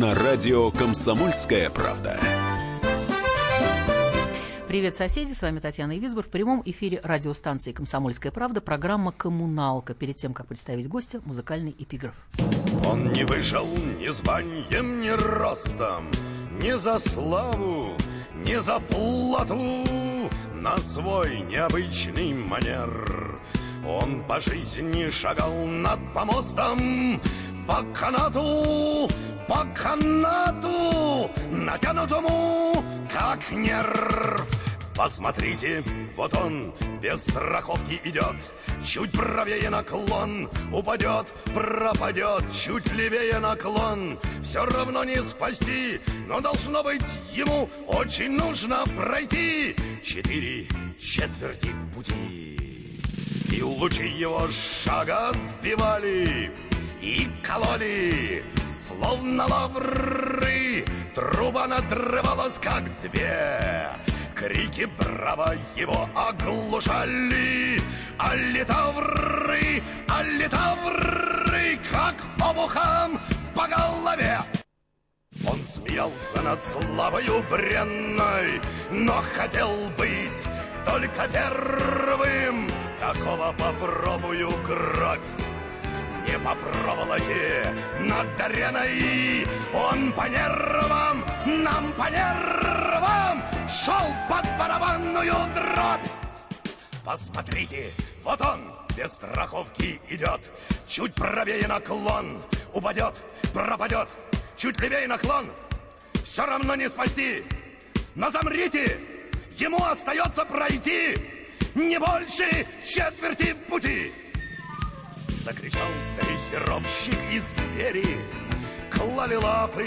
На радио «Комсомольская правда». Привет, соседи! С вами Татьяна Визбор. В прямом эфире радиостанции «Комсомольская правда» программа «Коммуналка». Перед тем, как представить гостя, музыкальный эпиграф. Он не вышел ни званием, ни ростом, ни за славу, ни за плату на свой необычный манер. Он по жизни шагал над помостом, по канату, по канату, натянутому, как нерв. Посмотрите, вот он без страховки идет, Чуть правее наклон, упадет, пропадет, Чуть левее наклон, все равно не спасти, Но должно быть ему очень нужно пройти Четыре четверти пути. И лучи его шага сбивали, и кололи, словно лавры, Труба надрывалась, как две. Крики браво его оглушали, А литавры, а литавры, как обухом по голове. Он смеялся над славою бренной, Но хотел быть только первым. Такого попробую кровь по проволоке над ареной. Он по нервам, нам по нервам шел под барабанную дробь. Посмотрите, вот он без страховки идет. Чуть правее наклон, упадет, пропадет. Чуть левее наклон, все равно не спасти. Но замрите, ему остается пройти не больше четверти пути. Закричал дрессировщик из звери Клали лапы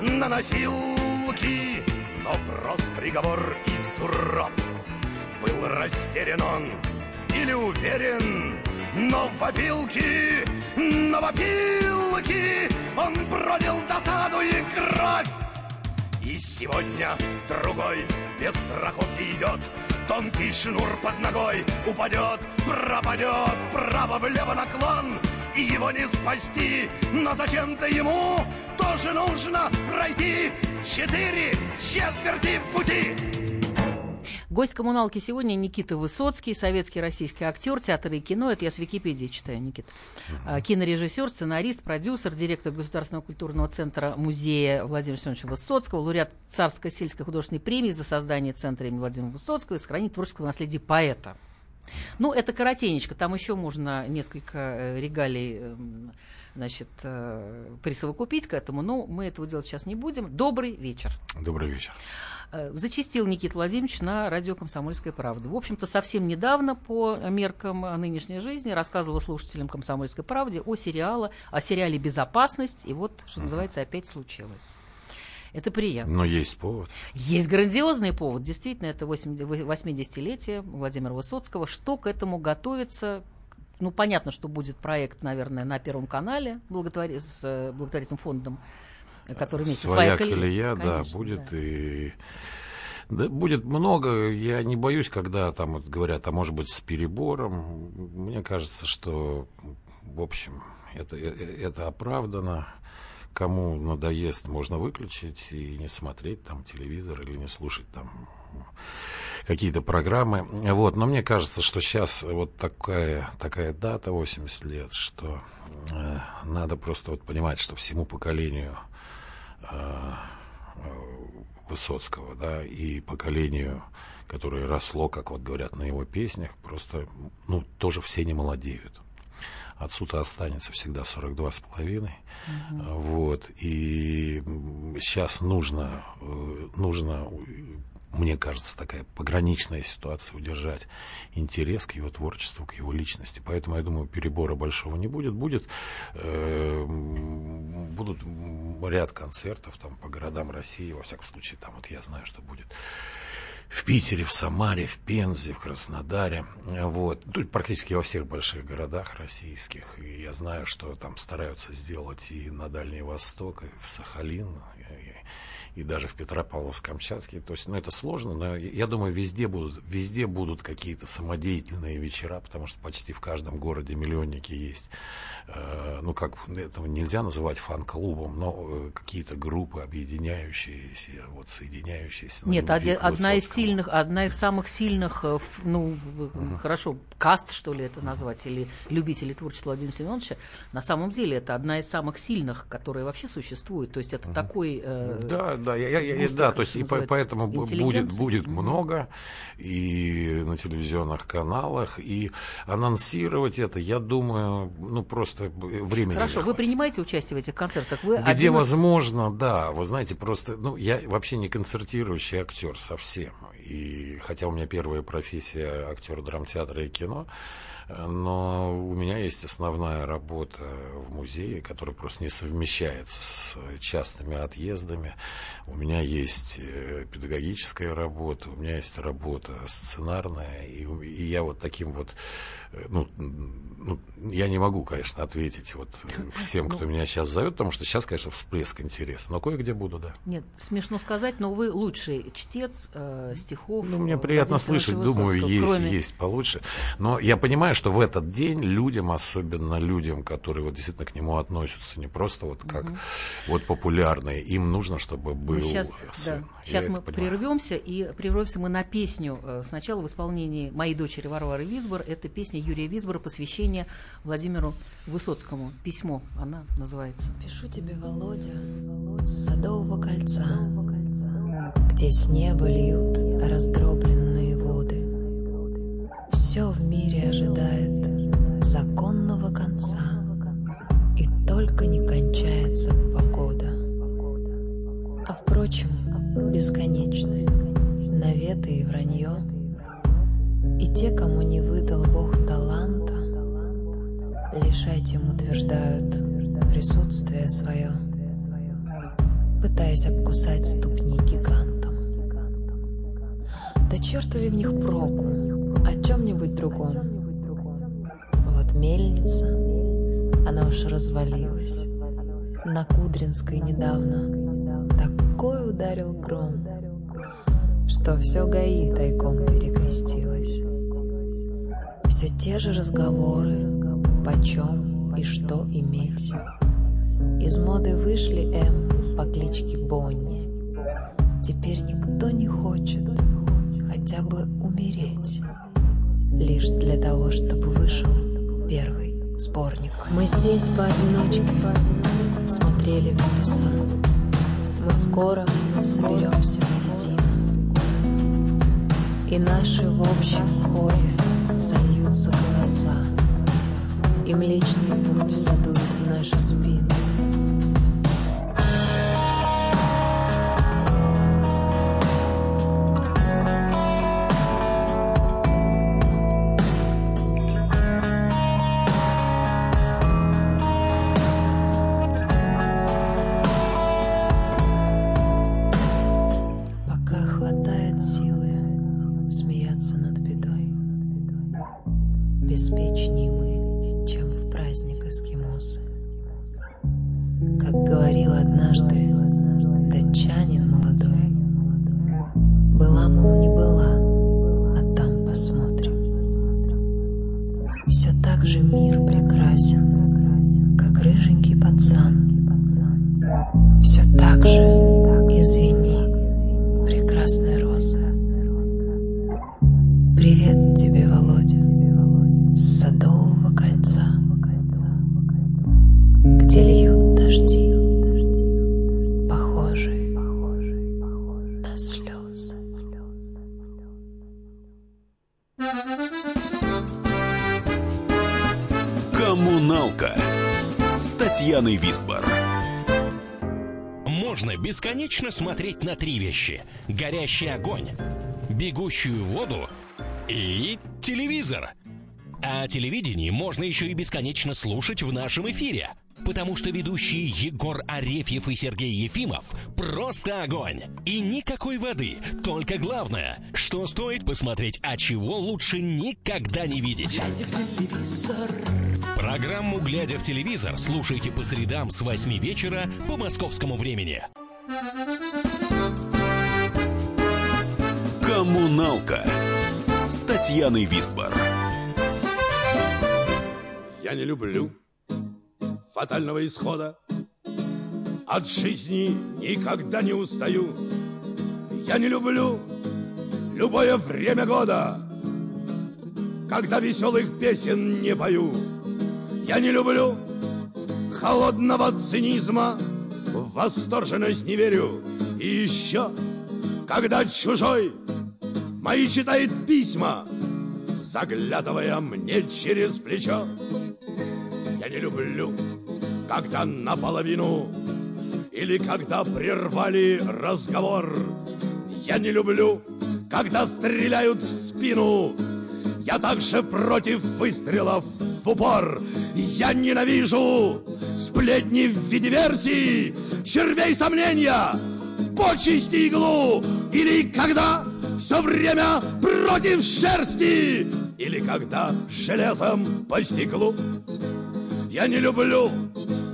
на носилки. Но прост приговор и суров Был растерян он или уверен Но в опилке, но в опилке Он бродил досаду и кровь. И сегодня другой без страховки идет Тонкий шнур под ногой упадет, пропадет Вправо-влево наклон, и его не спасти. Но зачем-то ему? Тоже нужно пройти Четыре четверти пути Гость коммуналки сегодня Никита Высоцкий, советский российский актер, театр и кино. Это я с Википедии читаю, Никита. Uh-huh. Кинорежиссер, сценарист, продюсер, директор Государственного культурного центра музея Владимира Семеновича Высоцкого, лауреат Царской сельской художественной премии за создание центра имени Владимира Высоцкого и сохранить творческого наследия поэта. Ну, это коротенечко, там еще можно несколько э, регалий эм, значит, э, присовокупить к этому, но мы этого делать сейчас не будем. Добрый вечер. Добрый вечер. Э, зачистил Никита Владимирович на радио «Комсомольская правда». В общем-то, совсем недавно по меркам нынешней жизни рассказывала слушателям «Комсомольской правде» о, сериале, о сериале «Безопасность», и вот, что называется, опять случилось. Это приятно. Но есть повод. Есть грандиозный повод. Действительно, это 80-летие Владимира Высоцкого. Что к этому готовится? Ну, понятно, что будет проект, наверное, на Первом канале благотвори... с э, благотворительным фондом который вместе своя, своя колея, да, будет да. и да, будет много. Я не боюсь, когда там вот говорят, а может быть с перебором. Мне кажется, что в общем это э, э, это оправдано. Кому надоест, можно выключить и не смотреть там телевизор или не слушать там какие-то программы. Вот. Но мне кажется, что сейчас вот такая, такая дата, 80 лет, что э, надо просто вот понимать, что всему поколению Высоцкого, да, и поколению, которое росло, как вот говорят на его песнях, просто, ну, тоже все не молодеют. Отсюда останется всегда 42 с половиной. Угу. Вот. И сейчас нужно, э, нужно мне кажется, такая пограничная ситуация удержать интерес к его творчеству, к его личности. Поэтому, я думаю, перебора большого не будет. Будет, э, будут ряд концертов там по городам России, во всяком случае, там вот я знаю, что будет в Питере, в Самаре, в Пензе, в Краснодаре. Вот. Тут практически во всех больших городах российских. И я знаю, что там стараются сделать и на Дальний Восток, и в Сахалин, и, даже в Петропавловск-Камчатский. То есть, ну, это сложно, но я думаю, везде будут, везде будут какие-то самодеятельные вечера, потому что почти в каждом городе миллионники есть Э, ну как, этого нельзя называть фан-клубом, но э, какие-то группы, объединяющиеся, вот соединяющиеся. Нет, од- одна из сильных, одна из самых сильных, э, ну, угу. хорошо, каст, что ли это назвать, или любители творчества Владимира Семеновича, на самом деле это одна из самых сильных, которые вообще существуют. То есть это угу. такой... Э, да, да, я, я, я, да, то есть и поэтому будет, будет много и на телевизионных каналах, и анонсировать это, я думаю, ну просто времени Хорошо, вы принимаете участие в этих концертах? Вы Где из... возможно, да. Вы знаете, просто, ну, я вообще не концертирующий актер совсем. И хотя у меня первая профессия актер драмтеатра и кино, но у меня есть основная работа в музее, которая просто не совмещается с частными отъездами. У меня есть э, педагогическая работа, у меня есть работа сценарная, и, и я вот таким вот, э, ну, ну, я не могу, конечно, ответить вот всем, кто ну, меня сейчас зовет, потому что сейчас, конечно, всплеск интереса, но кое-где буду, да. Нет, смешно сказать, но вы лучший чтец э, стихов. Ну, мне приятно слышать, думаю, есть, есть получше. Но я понимаю, что в этот день людям, особенно людям, которые вот действительно к нему относятся, не просто вот как угу. вот популярные, им нужно, чтобы был мы сейчас, сын. Да, сейчас мы прервемся, и прервемся мы на песню э, сначала в исполнении моей дочери Варвары Визбор. Это песня Юрия Визбора, посвящение Владимиру Высоцкому. Письмо она называется. Пишу тебе, Володя, с Садового кольца, где с неба льют раздробленные воды. Все в мире ожидает законного конца, и только не кончается погода. А впрочем, бесконечны наветы и вранье, и те, кому не выдал Бог таланта, лишь этим утверждают присутствие свое, пытаясь обкусать ступни гигантам. Да черт ли в них проку, чем-нибудь другом. Вот мельница, она уж развалилась. На Кудринской недавно такой ударил гром, что все ГАИ тайком перекрестилось. Все те же разговоры, почем и что иметь. Из моды вышли М по кличке Бонни. Теперь никто не хочет хотя бы умереть. Лишь для того, чтобы вышел первый сборник. Мы здесь поодиночке смотрели в небеса. Мы скоро соберемся воедино. И наши в общем хоре сольются голоса. И Млечный Путь задует в наши спины. Бесконечно смотреть на три вещи. Горящий огонь, бегущую воду и телевизор. А телевидение можно еще и бесконечно слушать в нашем эфире. Потому что ведущие Егор Арефьев и Сергей Ефимов просто огонь. И никакой воды, только главное, что стоит посмотреть, а чего лучше никогда не видеть. Программу «Глядя в телевизор» слушайте по средам с 8 вечера по московскому времени. Коммуналка с Татьяной Висбор. Я не люблю фатального исхода. От жизни никогда не устаю. Я не люблю любое время года, когда веселых песен не пою. Я не люблю холодного цинизма, в восторженность не верю. И еще, когда чужой мои читает письма, заглядывая мне через плечо. Я не люблю, когда наполовину или когда прервали разговор. Я не люблю, когда стреляют в спину. Я также против выстрелов в упор. Я ненавижу сплетни в виде версий, червей сомнения, почести иглу. Или когда все время против шерсти, или когда железом по стеклу. Я не люблю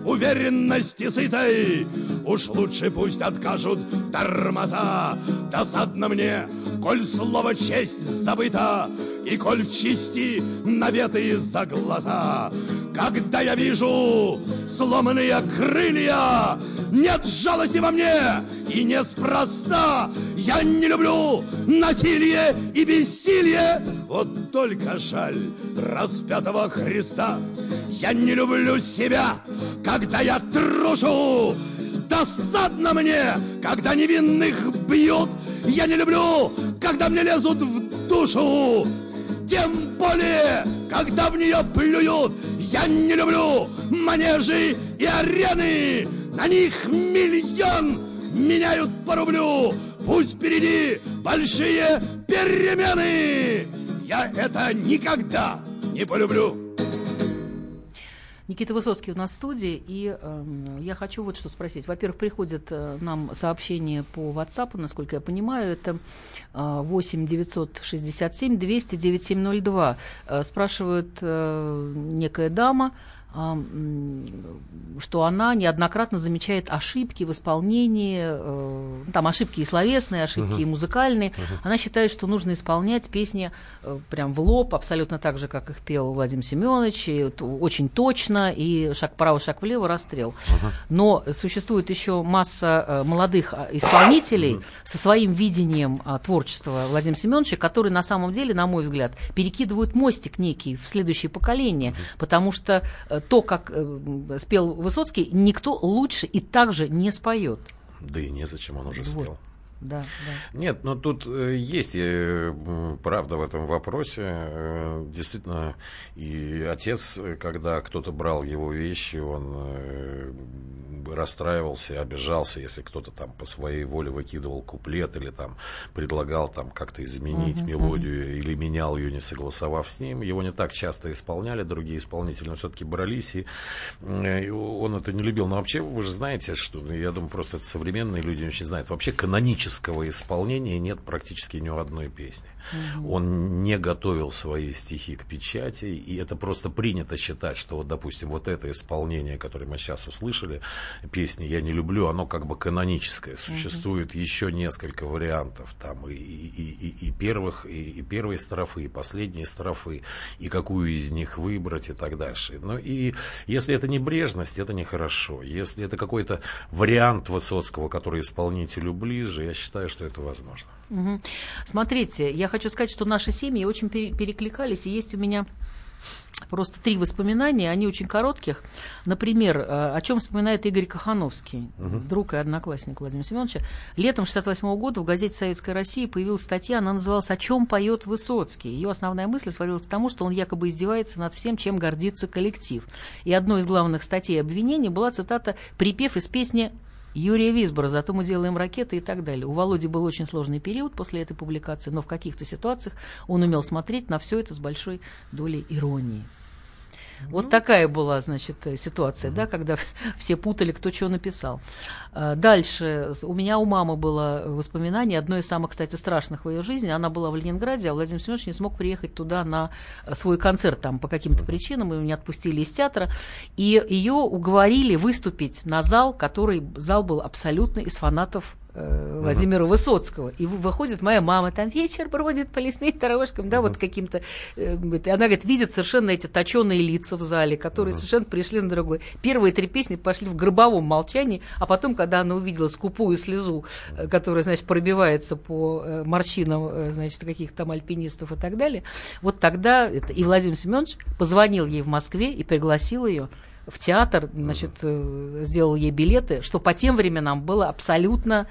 уверенности сытой, Уж лучше пусть откажут тормоза. Досадно мне, коль слово честь забыто, И коль в чести наветы за глаза. Когда я вижу сломанные крылья, Нет жалости во мне, и неспроста. Я не люблю насилие и бессилие, Вот только жаль распятого Христа. Я не люблю себя, когда я трушу, Досадно мне, когда невинных бьют. Я не люблю, когда мне лезут в душу. Тем более, когда в нее плюют. Я не люблю манежи и арены. На них миллион меняют по рублю. Пусть впереди большие перемены. Я это никогда не полюблю. Никита Высоцкий у нас в студии, и э, я хочу вот что спросить. Во-первых, приходят э, нам сообщения по WhatsApp, насколько я понимаю, это э, 8 967 200 9702. Э, спрашивает э, некая дама, что она неоднократно замечает ошибки в исполнении, э, там ошибки и словесные, ошибки uh-huh. и музыкальные. Uh-huh. Она считает, что нужно исполнять песни э, прям в лоб, абсолютно так же, как их пел Владимир Семенович, и очень точно, и шаг вправо, шаг влево, расстрел. Uh-huh. Но существует еще масса э, молодых исполнителей uh-huh. со своим видением творчества Владимира Семеновича, которые на самом деле, на мой взгляд, перекидывают мостик некий в следующее поколение, uh-huh. потому что то, как э, спел Высоцкий, никто лучше и так же не споет. Да и незачем, он уже вот. спел. Да, да. Нет, но тут э, есть э, правда в этом вопросе. Э, действительно, и отец, когда кто-то брал его вещи, он расстраивался, обижался, если кто-то там по своей воле выкидывал куплет или там предлагал там как-то изменить uh-huh, мелодию uh-huh. или менял ее, не согласовав с ним. Его не так часто исполняли другие исполнители, но все-таки брались, и, и он это не любил. Но вообще, вы же знаете, что, ну, я думаю, просто это современные люди очень знают, вообще канонического исполнения нет практически ни у одной песни. Uh-huh. Он не готовил свои стихи к печати, и это просто принято считать, что вот, допустим, вот это исполнение, которое мы сейчас услышали, песни «Я не люблю», оно как бы каноническое. Существует угу. еще несколько вариантов там и, и, и, и первых, и, и первой строфы, и последней строфы, и какую из них выбрать и так дальше. Но и если это не брежность, это нехорошо. Если это какой-то вариант Высоцкого, который исполнителю ближе, я считаю, что это возможно. Угу. Смотрите, я хочу сказать, что наши семьи очень перекликались, и есть у меня Просто три воспоминания, они очень коротких. Например, э, о чем вспоминает Игорь Кахановский, угу. друг и одноклассник Владимира Семеновича. Летом 68 года в газете «Советская Россия» появилась статья, она называлась «О чем поет Высоцкий?». Ее основная мысль сводилась к тому, что он якобы издевается над всем, чем гордится коллектив. И одной из главных статей обвинений была цитата «Припев из песни Юрия Висбора, зато мы делаем ракеты и так далее. У Володи был очень сложный период после этой публикации, но в каких-то ситуациях он умел смотреть на все это с большой долей иронии. Вот такая была, значит, ситуация, да, когда все путали, кто что написал. А, Дальше. У меня у мамы было воспоминание, одно из самых, кстати, страшных в ее жизни. Она была в Ленинграде, а Владимир Семенович не смог приехать туда на свой концерт там по каким-то причинам, и меня отпустили из театра. И ее уговорили выступить на зал, который зал был абсолютно из фанатов э, Владимира Высоцкого. И вы- выходит моя мама, там вечер бродит по лесным дорожкам, да, вот каким-то... э, и она, говорит, видит совершенно эти точеные лица в зале, которые совершенно пришли на другой. Первые три песни пошли в гробовом молчании, а потом, когда она увидела скупую слезу, э, которая, значит, пробивается по э, морщинам, э, значит, каких-то там альпинистов и так далее, вот тогда это, и Владимир Семенович позвонил ей в Москве и пригласил ее в театр, значит, э, сделал ей билеты, что по тем временам было абсолютно,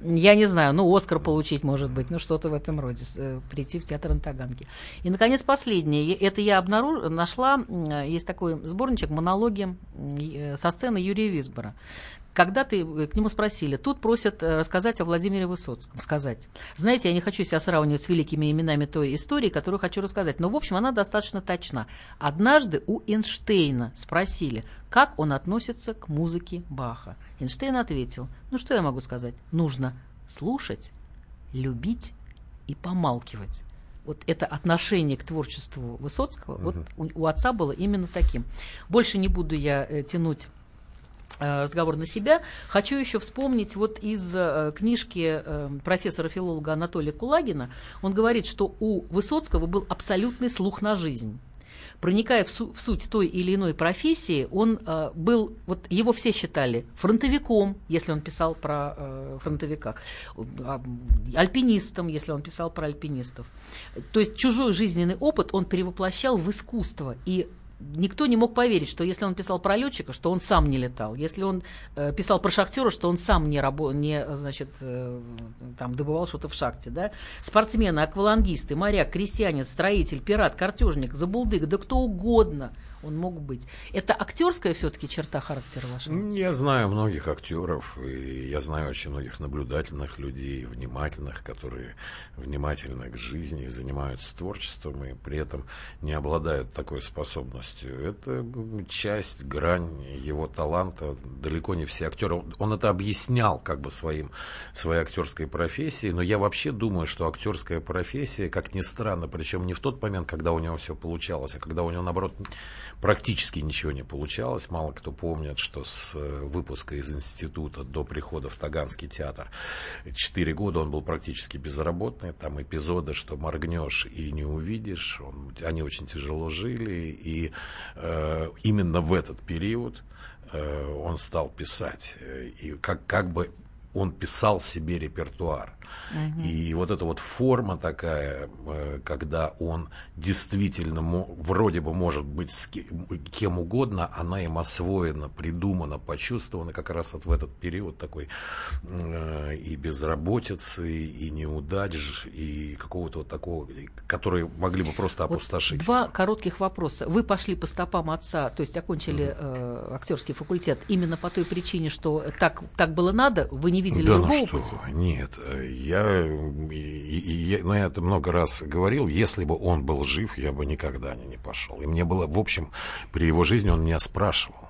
я не знаю, ну, Оскар получить, может быть, ну, что-то в этом роде, э, прийти в театр на Таганке. И, наконец, последнее. Это я обнаруж... нашла, э, есть такой сборничек «Монологи» со сцены Юрия Висбора. Когда ты э, к нему спросили, тут просят э, рассказать о Владимире Высоцком. Сказать. Знаете, я не хочу себя сравнивать с великими именами той истории, которую хочу рассказать. Но, в общем, она достаточно точна. Однажды у Эйнштейна спросили, как он относится к музыке Баха. Эйнштейн ответил, ну что я могу сказать? Нужно слушать, любить и помалкивать. Вот это отношение к творчеству Высоцкого, вот у, у отца было именно таким. Больше не буду я э, тянуть разговор на себя. Хочу еще вспомнить вот из э, книжки э, профессора-филолога Анатолия Кулагина. Он говорит, что у Высоцкого был абсолютный слух на жизнь. Проникая в, су- в суть той или иной профессии, он э, был, вот его все считали фронтовиком, если он писал про э, фронтовика, альпинистом, если он писал про альпинистов. То есть чужой жизненный опыт он перевоплощал в искусство. И никто не мог поверить, что если он писал про летчика, что он сам не летал. Если он э, писал про шахтера, что он сам не, рабо- не значит, э, там, добывал что-то в шахте. Да? Спортсмены, аквалангисты, моряк, крестьянин, строитель, пират, картежник, забулдык, да кто угодно он мог быть. Это актерская все-таки черта характера вашего? Я знаю многих актеров, и я знаю очень многих наблюдательных людей, внимательных, которые внимательны к жизни занимаются творчеством, и при этом не обладают такой способностью. Это часть, грань его таланта. Далеко не все актеры. Он это объяснял как бы своим, своей актерской профессией, но я вообще думаю, что актерская профессия, как ни странно, причем не в тот момент, когда у него все получалось, а когда у него, наоборот, практически ничего не получалось. Мало кто помнит, что с э, выпуска из института до прихода в Таганский театр четыре года он был практически безработный. Там эпизоды, что моргнешь и не увидишь. Он- они очень тяжело жили. И э, именно в этот период э, он стал писать. Э, И как, как бы он писал себе репертуар. И вот эта вот форма такая, э, когда он действительно вроде бы может быть с кем угодно, она им освоена, придумана, почувствована как раз вот в этот период такой э, и безработицы, и неудач, и какого-то вот такого, которые могли бы просто Вот опустошить. два коротких вопроса. Вы пошли по стопам отца, то есть окончили э, актерский факультет именно по той причине, что так, так было надо, вы не видели Да ну другого что, пути? нет, я, и- и- и ну, я это много раз говорил, если бы он был жив, я бы никогда не, не пошел. И мне было, в общем, при его жизни он меня спрашивал.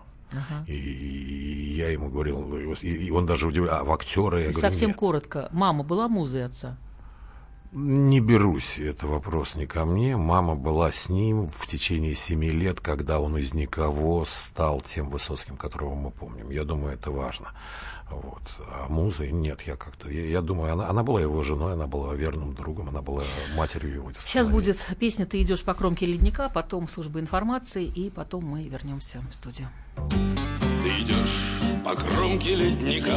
И, и я ему говорил, и, и он даже удивлял, а в актеры? Я И говорю, Совсем «Нет». коротко. Мама была музой отца? Не берусь, это вопрос не ко мне. Мама была с ним в течение семи лет, когда он из никого стал тем Высоцким, которого мы помним. Я думаю, это важно. Вот. А музы нет, я как-то... Я, я думаю, она, она была его женой, она была верным другом, она была матерью его. Сейчас будет песня «Ты идешь по кромке ледника», потом служба информации, и потом мы вернемся в студию. Ты идешь по кромке ледника,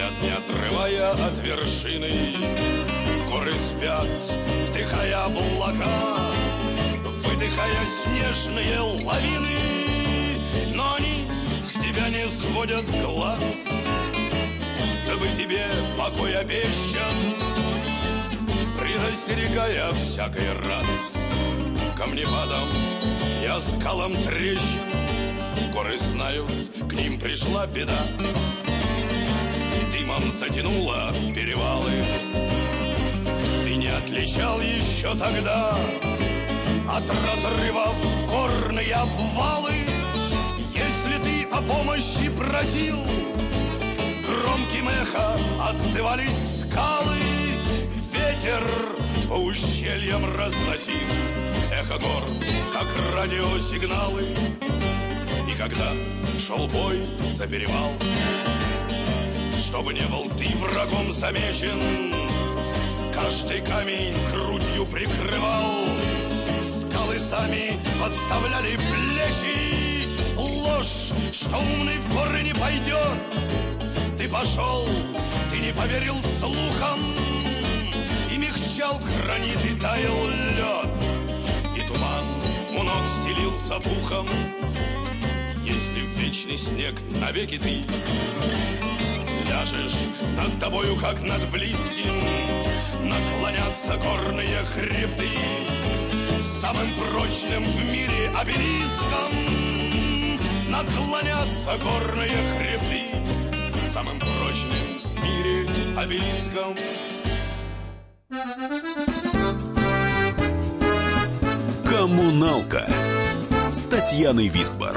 Взгляд не отрывая от вершины. Горы спят, вдыхая облака, Выдыхая снежные лавины. Но они с тебя не сводят глаз, Дабы тебе покой обещан, Предостерегая всякий раз Камнепадом я скалам трещин Горы знают, к ним пришла беда Дымом затянуло перевалы Ты не отличал еще тогда От разрывов горные обвалы. Если ты о помощи просил, громким эхо отзывались скалы. Ветер по ущельям разносил эхо гор, как радиосигналы. И когда шел бой за перевал, чтобы не был ты врагом замечен, каждый камень грудью прикрывал, скалы сами подставляли плечи, ложь, что умный в горы не пойдет. Ты пошел, ты не поверил слухам, и мягчал гранит и таял лед, и туман у ног стелился пухом. Если в вечный снег навеки ты ляжешь над тобою, как над близким, наклонятся горные хребты самым прочным в мире обелиском. Наклонятся горные хребты самым прочным в мире обелиском. Коммуналка с Татьяной Висбор.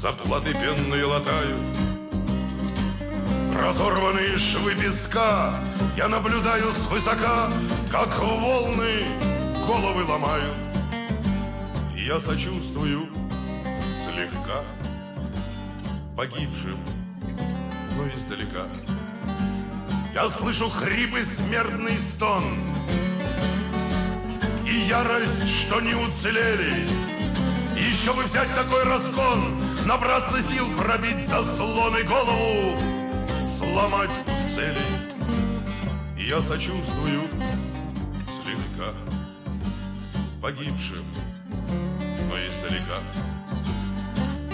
Заплаты пенные латают. Разорванные швы песка Я наблюдаю свысока Как волны головы ломают И я сочувствую слегка Погибшим, но издалека. Я слышу хрип и смертный стон И ярость, что не уцелели еще бы взять такой разгон, набраться сил, пробить заслоны голову, сломать у цели. И я сочувствую слегка погибшим, но издалека.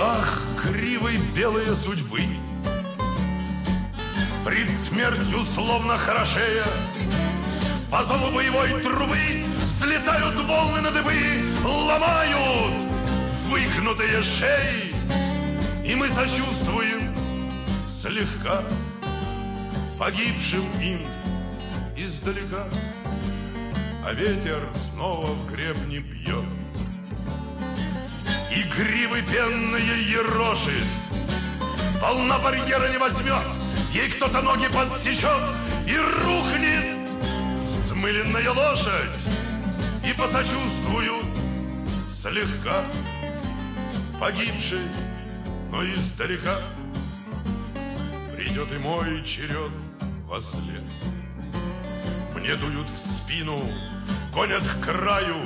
Ах, кривой белые судьбы, Пред смертью словно хорошея, По зову боевой трубы Взлетают волны на дыбы, ломают выгнутые шеи, И мы сочувствуем слегка Погибшим им издалека. А ветер снова в гребни бьет, И гривы пенные ерошит, Волна барьера не возьмет, Ей кто-то ноги подсечет И рухнет взмыленная лошадь, И посочувствуют слегка погибший, но издалека Придет и мой черед во след. Мне дуют в спину, гонят к краю,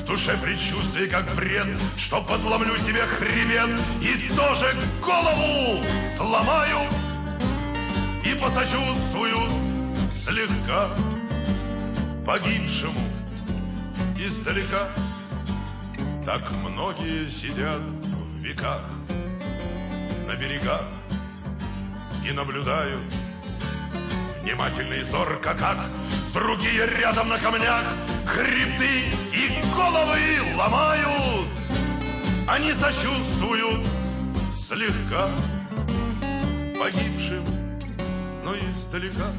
В душе предчувствие, как бред, Что подломлю себе хребет И тоже голову сломаю И посочувствую слегка Погибшему издалека так многие сидят в веках на берегах и наблюдают внимательный и зорко, как другие рядом на камнях хребты и головы ломают. Они сочувствуют слегка погибшим, но издалека.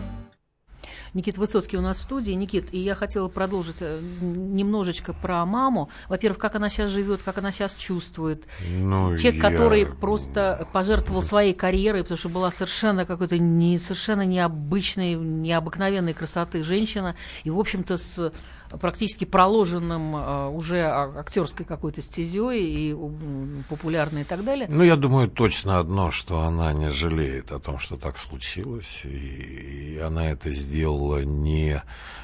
Никит Высоцкий у нас в студии. Никит, и я хотела продолжить э, немножечко про маму. Во-первых, как она сейчас живет, как она сейчас чувствует. Ну, Человек, я- который просто пожертвовал своей карьерой, потому что была совершенно какой-то не, совершенно необычной, необыкновенной красоты женщина. И, в общем-то, с практически проложенным э, уже а- актерской какой-то стезей и популярной и так далее. Ну, я думаю точно одно, что она не жалеет о том, что так случилось, и, она это сделала не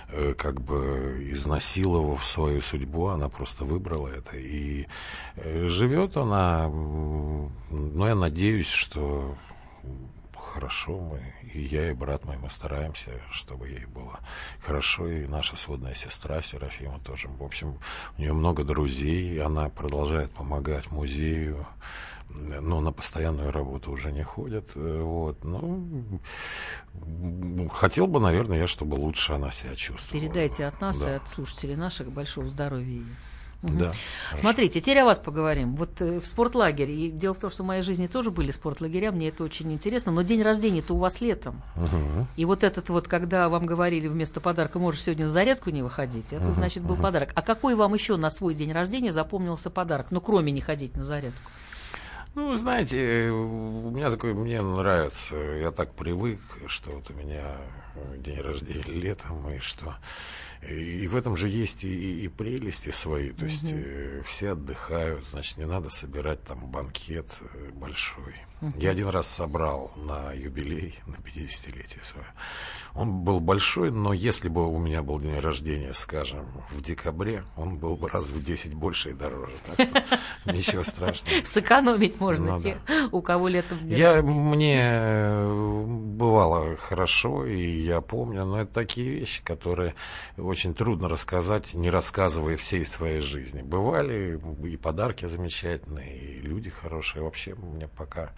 э, как бы изнасиловав свою судьбу, она просто выбрала это. И э, живет она, м, ну, я надеюсь, что хорошо. Мы, и я, и брат мой, мы стараемся, чтобы ей было хорошо. И наша сводная сестра Серафима тоже. В общем, у нее много друзей, она продолжает помогать музею. Ну, на постоянную работу уже не ходят. э, Вот. Ну, хотел бы, наверное, я, чтобы лучше она себя чувствовала. Передайте от нас Да. и от слушателей наших большого здоровья ей. Да. Смотрите, теперь о вас поговорим. Вот э, в спортлагере. И дело в том, что в моей жизни тоже были спортлагеря, мне это очень интересно. Но день рождения-то у вас летом. Мгм. И вот этот вот, когда вам говорили вместо подарка, можешь сегодня на зарядку не выходить, это значит был подарок. А какой вам еще на свой день рождения запомнился подарок? Ну, кроме не ходить на зарядку. Ну, знаете, у меня такой, мне нравится, я так привык, что вот у меня день рождения летом, и что... И в этом же есть и, и прелести свои, то есть э, все отдыхают, значит, не надо собирать там банкет э, большой. Я один раз собрал на юбилей, на 50-летие свое. Он был большой, но если бы у меня был день рождения, скажем, в декабре, он был бы раз в 10 больше и дороже. Так что ничего страшного. Сэкономить можно Ну те, у кого летом нет. Я, мне э, бывало хорошо, и я помню, но это такие вещи, которые очень трудно рассказать, не рассказывая всей своей жизни. Бывали и подарки замечательные, и люди хорошие. Вообще мне пока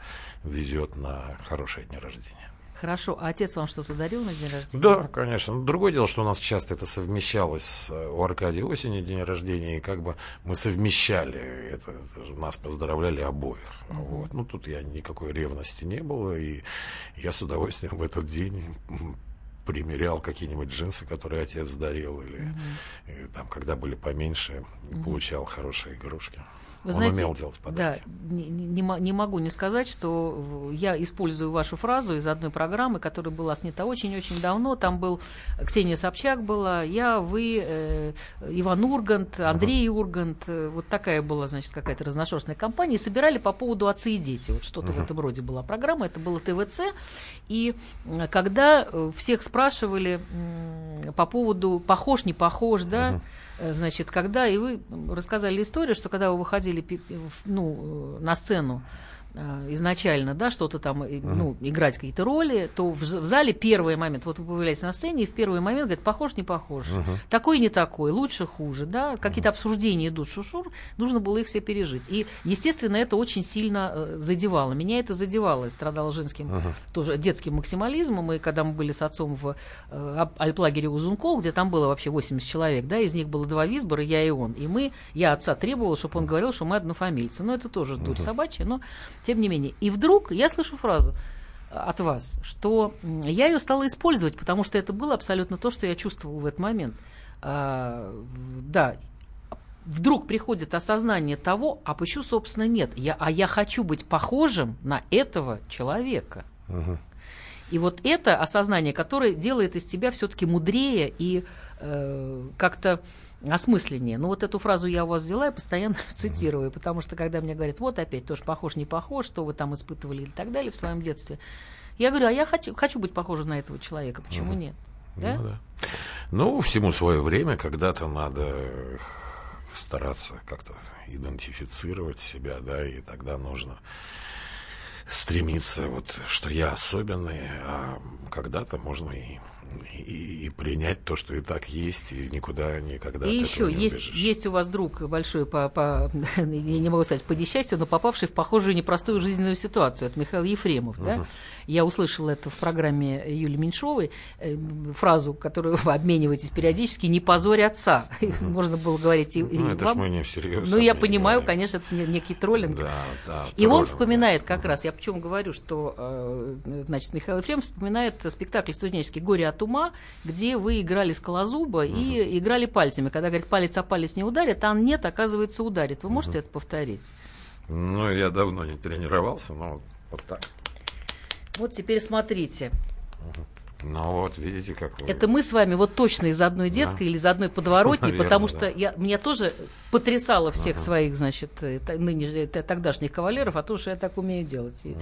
везет на хорошие дни рождения. Хорошо, а отец вам что-то дарил на день рождения? Да, конечно. Но Другое дело, что у нас часто это совмещалось с, у Аркадия осени день рождения, и как бы мы совмещали это, нас поздравляли обоих. Вот. Ну, тут я никакой ревности не было, и я с удовольствием в этот день примерял какие-нибудь джинсы, которые отец дарил, или э, там, когда были поменьше, получал хорошие игрушки. Вы Он знаете, умел делать подарки. Да, не, не- не мо- не могу не сказать, что я использую вашу фразу из одной программы, которая была снята очень-очень давно. Там был Ксения Собчак была, я, вы, э, Иван Ургант, Андрей Ургант. э, вот такая была, значит, какая-то разношерстная компания. И собирали по поводу «Отцы и дети». Вот что-то в этом роде была программа. Это было ТВЦ. И когда э, всех спрашивали по поводу «похож, не похож», да, Э, Значит, когда и вы рассказали историю, что когда вы выходили ну, э, на сцену э, изначально, да, что-то там, э, ну, играть какие-то роли, то в, зале первый момент, вот вы появляетесь на сцене, и в первый момент говорят, похож, не похож, такой, не такой, лучше, хуже, да, какие-то обсуждения идут, шушур, нужно было их все пережить. И, естественно, это очень сильно э, задевало. Меня это задевало, я страдала женским, тоже детским максимализмом, и когда мы были с отцом в э, альплагере Узункол, где там было вообще 80 человек, да, из них было два визбора, я и он. И мы, я отца требовала, чтобы он говорил, что мы однофамильцы. Но это тоже дурь собачья, но тем не менее. И вдруг я слышу фразу э, от вас, что я ее стала использовать, потому что это было абсолютно то, что я чувствовала в этот момент. А, да, вдруг приходит осознание того, а почему, собственно, нет? Я, а я хочу быть похожим на этого человека. И вот это осознание, которое делает из тебя все-таки мудрее и э, как-то осмысленнее. Ну, вот эту фразу я у вас взяла и постоянно цитирую, потому что когда мне говорят, вот опять тоже похож, не похож, что вы там испытывали и так далее в своем детстве, я говорю, а я хочу, хочу быть похожа на этого человека, почему нет? Да? Ну, да. Ну, всему свое время, когда-то надо стараться как-то идентифицировать себя, да, и тогда нужно стремиться, вот, что я особенный, а когда-то можно и, и, и принять то, что и так есть, и никуда никогда И еще не есть, убежишь. есть у вас друг большой, по, по, я не могу сказать по несчастью, но попавший в похожую непростую жизненную ситуацию. Это Михаил Ефремов. Да? Я услышала это в программе Юлии Меньшовой, э, фразу, которую вы обмениваетесь периодически, «не позорь отца». Можно было говорить и, и Ну, это ж вам. мы не всерьез Ну, я понимаю, конечно, это не- некий троллинг. Да, да. И он вспоминает как раз, я почему говорю, что э, значит, Михаил Ефремов вспоминает спектакль студенческий «Горе от ума», где вы играли скалозуба и играли пальцами. Когда говорит, палец о палец не ударит, а нет, оказывается, ударит. Вы можете это повторить? Ну, я давно не тренировался, но вот так. Вот теперь смотрите. Ну, вот, видите, как вы... Это мы с вами вот точно из одной детской или из одной подворотни, Наверное, потому да. что я, меня тоже потрясало всех своих, значит, э, та- нынеш- э, тогдашних кавалеров, а то, что я так умею делать. И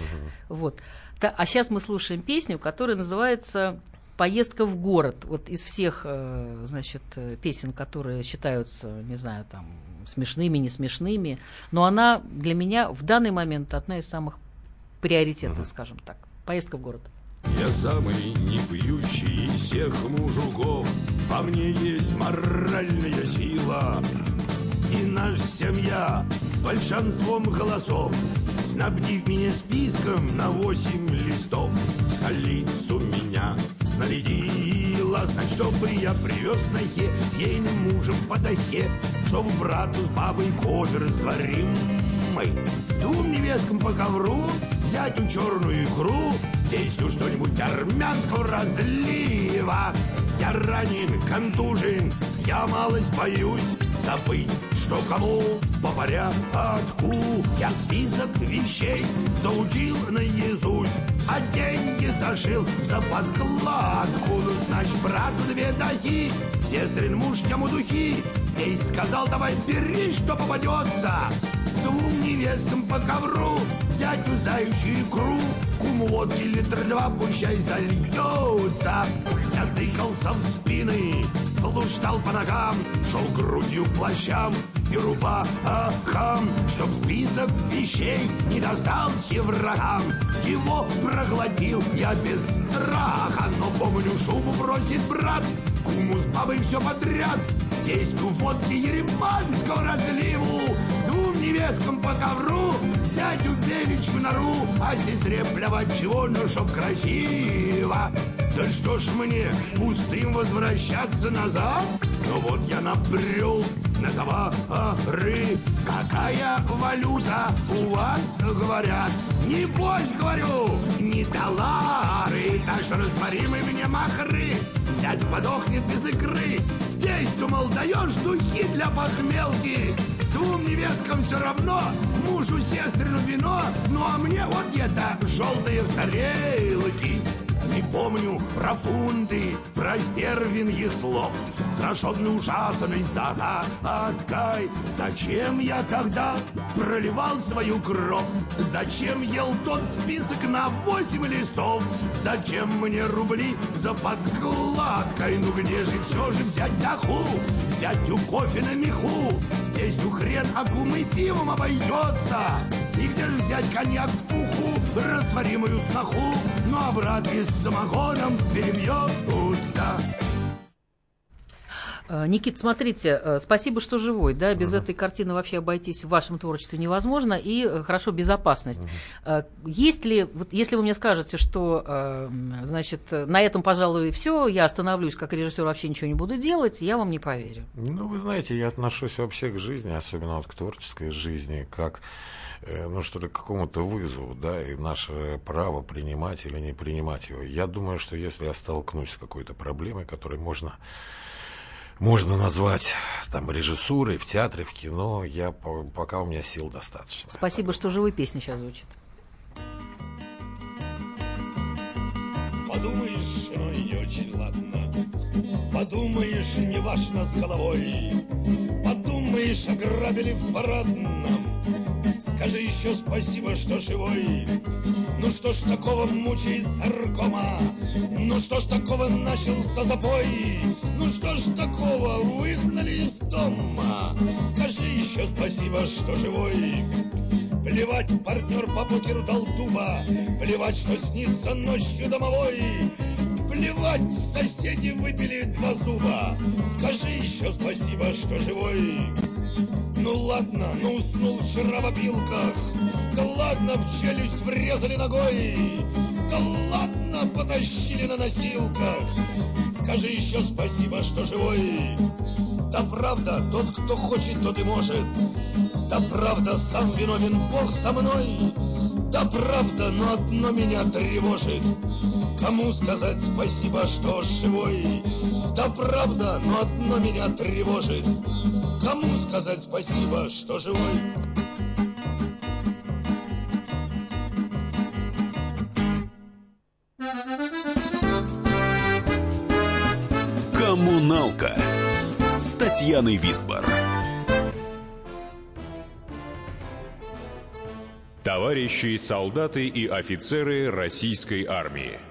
Вот. Та- а сейчас мы слушаем песню, которая называется «Поездка в город». Вот из всех, э, значит, э, песен, которые считаются, не знаю, там, смешными, не смешными, но она для меня в данный момент одна из самых приоритетных, скажем так. Поездка в город. Я самый не пьющий из всех мужиков Во мне есть моральная сила И наша семья большинством голосов Снабдив меня списком на восемь листов В столицу меня снарядила. Знать, чтобы я привез на хе С ейным мужем по дахе Чтобы брату с бабой кофе растворимый Двум невесткам по ковру Взять у черную икру Действую что-нибудь армянского разлива Я ранен, контужен, я малость боюсь Забыть, что кому по порядку. Я список вещей заучил наизусть А деньги зашил за подкладку. Ну, значит, брату две дахи Сестрин муж ему духи Здесь сказал, давай бери, что попадется Двум невесткам по ковру. Взять заячью икру Куму водки литр два, пущай зальется. Я тыкался в спины Блуждал по ногам Шел грудью плащам и рубахам Чтоб список вещей не достался врагам. Его проглотил я без страха Но помню, шубу бросит брат Куму с бабой все подряд. Здесь у водки ереманского разливу Двум невесткам по ковру Взять у беличку нору А сестре плевать чего, но чтоб красиво. Да что ж мне пустым возвращаться назад? Ну вот я набрел на товары. Какая валюта у вас, говорят? Небось, говорю, не доллары. Так что растворимы мне махры. Взять подохнет без икры Здесь, мол, даешь духи для похмелки. Двум невесткам все равно Мужу сестрину вино. Ну а мне вот это желтые тарелки не помню про фунты, про стервиньи слов Страшенный ужасный загадкой Зачем я тогда проливал свою кровь? Зачем ел тот список на восемь листов? Зачем мне рубли за подкладкой? Ну где же все же взять даху? Взять у кофе на меху? Здесь у хрен акумы пивом обойдется И где же взять коньяк в пуху? Растворимую сноху а брат без самогоном перебьется Э, Никит, смотрите, э, спасибо, что живой, да, без этой картины вообще обойтись в вашем творчестве невозможно, и э, хорошо, безопасность. Есть ли, вот если вы мне скажете, что, значит, на этом, пожалуй, все, я остановлюсь как режиссер, вообще ничего не буду делать, я вам не поверю. Ну, вы знаете, я отношусь вообще к жизни, особенно вот к творческой жизни, как ну, что ли, к какому-то вызову, да, и наше право принимать или не принимать его. Я думаю, что если я столкнусь с какой-то проблемой, которой можно можно назвать там режиссурой в театре, в кино. Я пока у меня сил достаточно. Спасибо, что живой песня сейчас звучит. Подумаешь, и очень ладно. Подумаешь, не важно с головой. Подумаешь, ограбили в парадном. Скажи еще спасибо, что живой. Ну что ж такого мучает царкома? Ну что ж такого начался запой? Ну что ж такого выгнали из дома? Скажи еще спасибо, что живой. Плевать, партнер по покеру дал дуба Плевать, что снится ночью домовой Плевать, соседи выпили два зуба. Скажи еще спасибо, что живой. Ну ладно, ну уснул вчера в опилках. Да ладно, в челюсть врезали ногой. Да ладно, потащили на носилках. Скажи еще спасибо, что живой. Да правда, тот, кто хочет, тот и может. Да правда, сам виновен Бог со мной. Да правда, но одно меня тревожит Кому сказать спасибо, что живой? Да правда, но одно меня тревожит Кому сказать спасибо, что живой? Коммуналка с Татьяной Висбор. Товарищи солдаты и офицеры российской армии.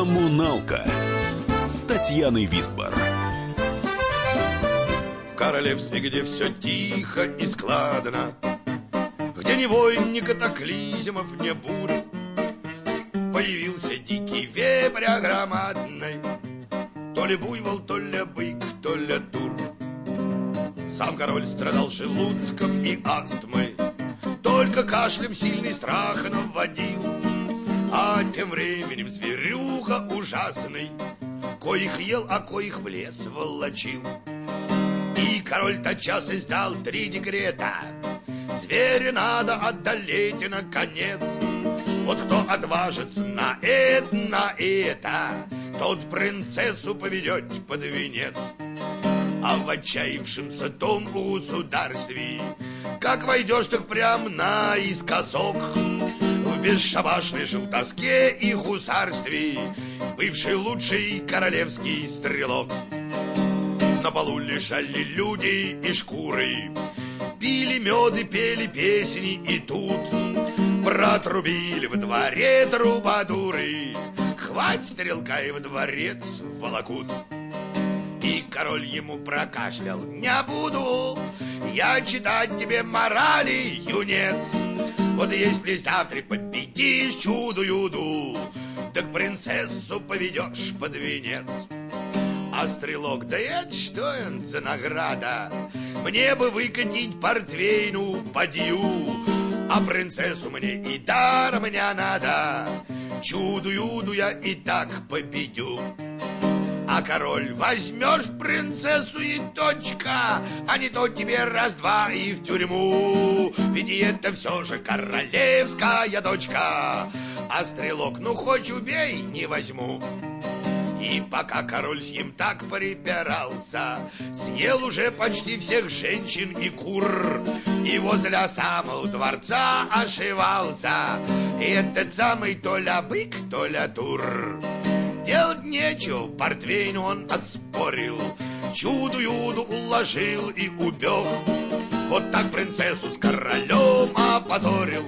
«Коммуналка» с Татьяной Висбор. В королевстве, где все тихо и складно, Где ни войн, ни катаклизмов, ни бурь, Появился дикий вепрь громадный, То ли буйвол, то ли бык, то ли тур. Сам король страдал желудком и астмой, Только кашлем сильный страх наводил. А тем временем зверюга ужасный, Коих ел, а коих в лес волочил. И король тотчас издал три декрета. Зверя надо одолеть наконец. Вот кто отважится на это, на это, Тот принцессу поведет под венец. А в отчаявшемся том государстве Как войдешь, так прям наискосок В бесшабашной желтоске и гусарстве Бывший лучший королевский стрелок. На полу лежали люди и шкуры Пили меды, пели песни и тут Протрубили в дворе трубадуры. Хвать стрелка и в дворец волокут. И король ему прокашлял Не буду я читать тебе морали, юнец Вот если завтра победишь чуду-юду Так принцессу поведешь под венец а стрелок, да это что это за награда? Мне бы выкатить портвейну подью, А принцессу мне и даром не надо. Чуду-юду я и так победю. А король, возьмешь принцессу и точка, А не то тебе раз-два и в тюрьму. Ведь это все же королевская дочка. А стрелок, ну хоть убей, не возьму. И пока король с ним так припирался, Съел уже почти всех женщин и кур, И возле самого дворца ошивался Этот самый то ля бык, то ля тур. Делать нечего, портвейн он отспорил, Чуду-юду уложил и убег. Вот так принцессу с королем опозорил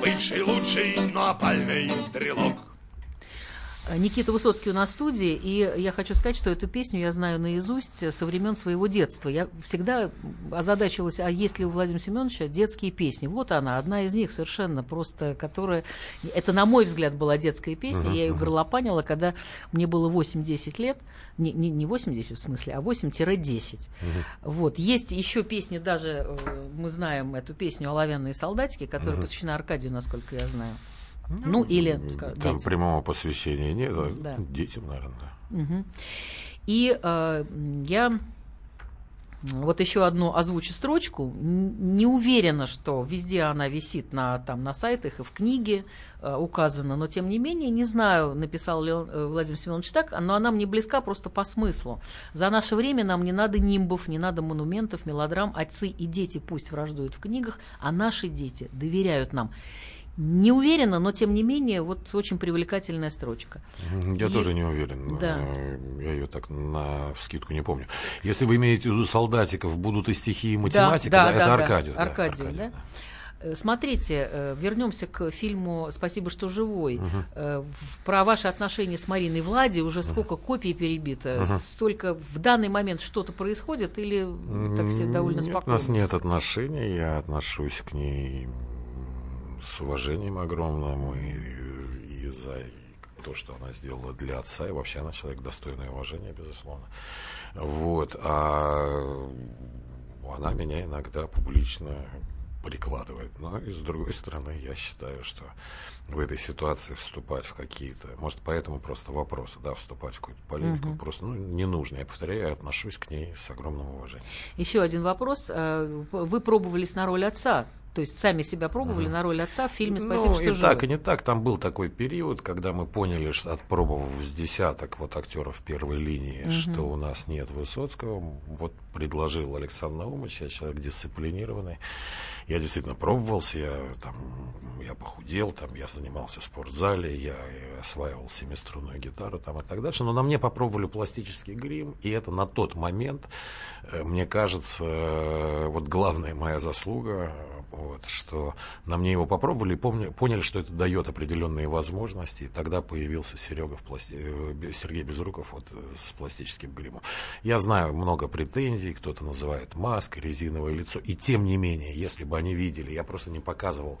Бывший лучший, но опальный стрелок. Никита Высоцкий у нас в студии, и я хочу сказать, что эту песню я знаю наизусть со времен своего детства. Я всегда озадачилась, а есть ли у Владимира Семеновича детские песни? Вот она, одна из них совершенно просто, которая... Это, на мой взгляд, была детская песня, uh-huh, я ее uh-huh. горлопанила, когда мне было 8-10 лет, не, не, не 80 в смысле, а 8-10. Uh-huh. Вот. Есть еще песни, даже мы знаем эту песню «Оловянные солдатики», которая uh-huh. посвящена Аркадию, насколько я знаю. Ну, или скажем, там детям. прямого посвящения нет, а да. детям, наверное, да. Угу. И э, я вот еще одну озвучу строчку. Не уверена, что везде она висит на, там, на сайтах и в книге э, указана, но тем не менее, не знаю, написал ли он, э, Владимир Семенович так, но она мне близка просто по смыслу. За наше время нам не надо нимбов, не надо монументов, мелодрам. Отцы и дети пусть враждуют в книгах, а наши дети доверяют нам. Не уверена, но тем не менее, вот очень привлекательная строчка. Я и... тоже не уверен. Да. Я ее так на скидку не помню. Если вы имеете в виду солдатиков, будут и стихи, и математика, да, да, да, это да, Аркадию. Да, Аркадию, да? да? Смотрите, э, вернемся к фильму «Спасибо, что живой». Угу. Про ваши отношения с Мариной Влади уже сколько копий перебито, угу. столько в данный момент что-то происходит или так все довольно нет, спокойно? У нас нет отношений, я отношусь к ней с уважением огромным и, и за то, что она сделала для отца, и вообще она человек достойный уважения, безусловно. Вот. А она меня иногда публично прикладывает. Но и с другой стороны, я считаю, что в этой ситуации вступать в какие-то, может, поэтому просто вопросы, да, вступать в какую-то полемику угу. просто ну, не нужно. Я повторяю, я отношусь к ней с огромным уважением. Еще один вопрос. Э, вы пробовались на роль отца То есть сами себя пробовали на роль отца в фильме «Спасибо, ну, что и живы». так, и не так. Там был такой период, когда мы поняли, что отпробовав с десяток вот актеров первой линии, что у нас нет Высоцкого, вот предложил Александр Наумович, я человек дисциплинированный. Я действительно пробовался, я там, я похудел, там, я занимался в спортзале, я осваивал семиструнную гитару там и так дальше. Но на мне попробовали пластический грим, и это на тот момент, э, мне кажется, э, вот главная моя заслуга, вот, что на мне его попробовали и помни- поняли, что это дает определенные возможности. И тогда появился Серега в пласти... э, Сергей Безруков вот, с пластическим гримом. Я знаю много претензий, кто-то называет маской, резиновое лицо. И тем не менее, если бы они видели, я просто не показывал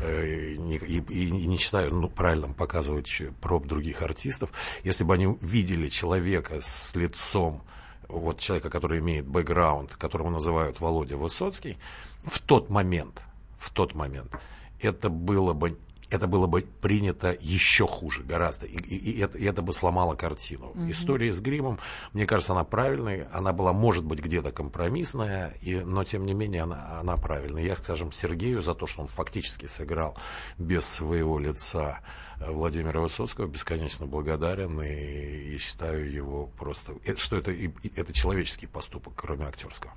э, и, и- и не считаю ну, правильным показывать проб других артистов, если бы они видели человека с лицом вот человека, который имеет бэкграунд, которого называют Володя Высоцкий, в тот момент, в тот момент, это было бы это было бы принято еще хуже, гораздо. И, и- и это, и это бы сломало картину. История с гримом, мне кажется, она правильная. Она была, может быть, где-то компромиссная, и, но тем не менее она, она правильная. Я, скажем, Сергею за то, что он фактически сыграл без своего лица э, Владимира Высоцкого, бесконечно благодарен и, и считаю его просто, э, что это, и- это человеческий поступок, кроме актерского.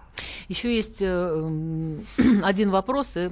Еще есть э, один вопрос, и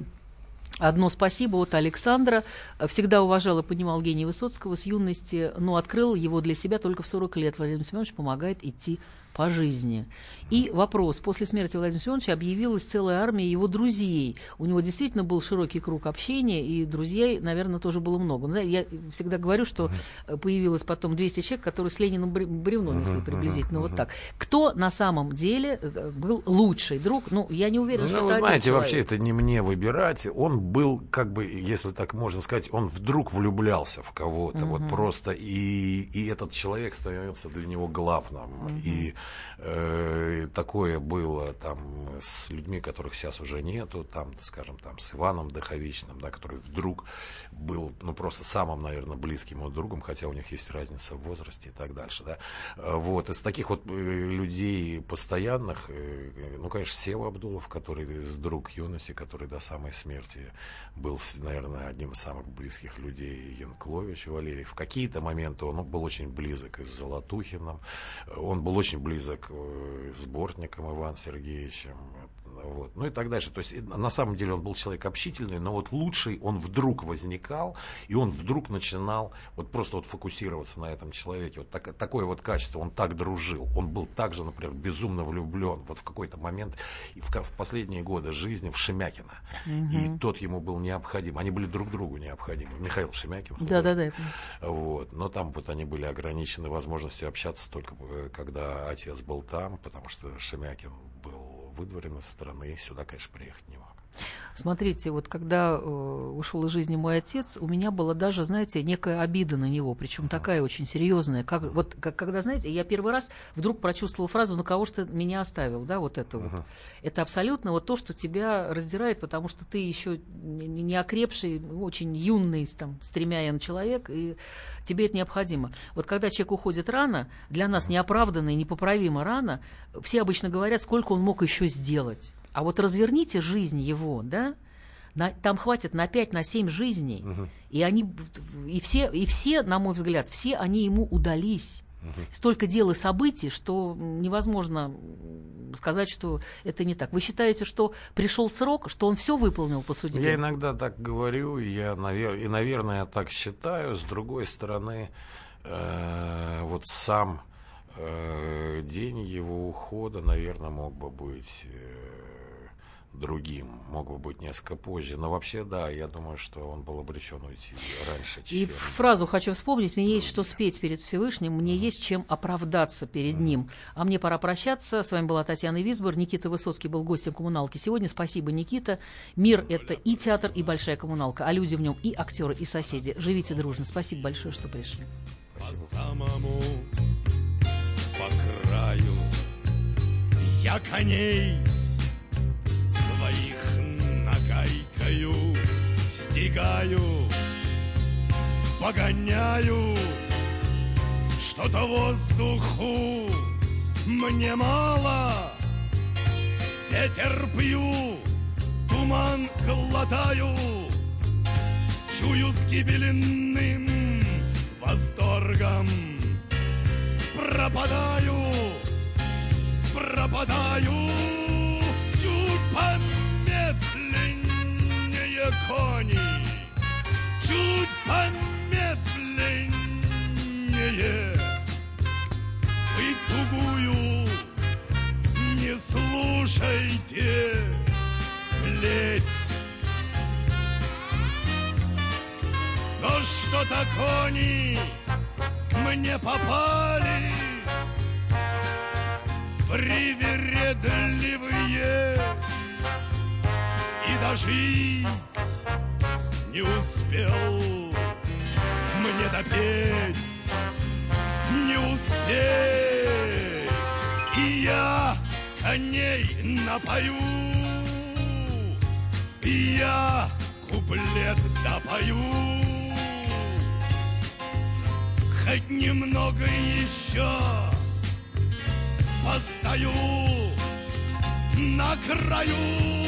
одно спасибо от Александра. Всегда уважал и понимал гений Высоцкого с юности, но открыл его для себя только в 40 лет. Владимир Семенович помогает идти по жизни. И вопрос. После смерти Владимира Семеновича объявилась целая армия его друзей. У него действительно был широкий круг общения, и друзей, наверное, тоже было много. Ну, знаете, я всегда говорю, что э, появилось потом 200 человек, которые с Лениным бре- бревном, если приблизительно вот так. Кто на самом деле э, был лучший друг? Ну, я не уверена, Ну, что вы это один знаете, вообще это не мне выбирать. Он был, как бы, если так можно сказать, он вдруг влюблялся в кого-то, вот просто, и, и этот человек становился для него главным. И э, такое было там с людьми, которых сейчас уже нету, там, скажем, там с Иваном Даховичным, да, который вдруг был, ну, просто самым, наверное, близким его другом, хотя у них есть разница в возрасте и так дальше, да. Э, Вот, из таких вот э, людей постоянных, э, ну, конечно, Сева Абдулов, который друг юности, который до самой смерти был, наверное, одним из самых близких людей, Янклович Валерий. В какие-то моменты он был очень близок и с Золотухиным, он был очень близок с Бортником Иван Сергеевичем, вот, ну и так дальше. То есть на самом деле он был человек общительный, но вот лучший он вдруг возникал, и он вдруг начинал вот просто вот фокусироваться на этом человеке. Вот так- такое вот качество, он так дружил, он был также, например, безумно влюблен вот в какой-то момент и в, в последние годы жизни в Шемякина. И тот ему был необходим. Они были друг другу необходимы. Михаил Шемякин. Да-да-да. я понимаю. Вот. Но там вот они были ограничены возможностью общаться только э, когда отец был там, потому что Шемякин выдворен из страны, сюда, конечно, приехать не мог. Смотрите, вот когда э, ушел из жизни мой отец, у меня была даже, знаете, некая обида на него, причем такая очень серьезная. Как, вот как, когда, знаете, я первый раз вдруг прочувствовала фразу «на кого что меня оставил», да, вот это вот. Это абсолютно вот то, что тебя раздирает, потому что ты еще не, окрепший, очень юный, там, с тремя N человек, и тебе это необходимо. Вот когда человек уходит рано, для нас неоправданно и непоправимо рано, все обычно говорят, сколько он мог еще сделать. А вот разверните жизнь его, да, на- там хватит на 5, на 7 жизней, и они, и все, и все, на мой взгляд, все они ему удались. Столько дел и событий, что невозможно сказать, что это не так. Вы считаете, что пришел срок, что он все выполнил по судьбе? Я иногда так говорю, я, навер- и, наверное, я так считаю. С другой стороны, э, вот сам э, день его ухода, наверное, мог бы быть э, другим, мог бы быть несколько позже. Но вообще, да, я думаю, что он был обречен уйти раньше, И чем... фразу хочу вспомнить. Мне есть что спеть перед Всевышним, мне есть чем оправдаться перед ним. А мне пора прощаться. С вами была Татьяна Висбор. Никита Высоцкий был гостем коммуналки. Сегодня спасибо, Никита. Мир — это и театр, и большая коммуналка. А люди в нем и актеры, и соседи. Живите дружно. Спасибо большое, что пришли. По самому по краю я коней своих нагайкаю, стигаю, погоняю, что-то воздуху мне мало, ветер пью, туман глотаю, чую с гибельным восторгом. Пропадаю, пропадаю, чуть помедленнее кони, чуть помедленнее. Вы тугую не слушайте, плеть. Но что-то кони мне попались привередливые дожить не успел мне допеть, не успеть, и я коней напою, и я куплет допою. Хоть немного еще постою на краю.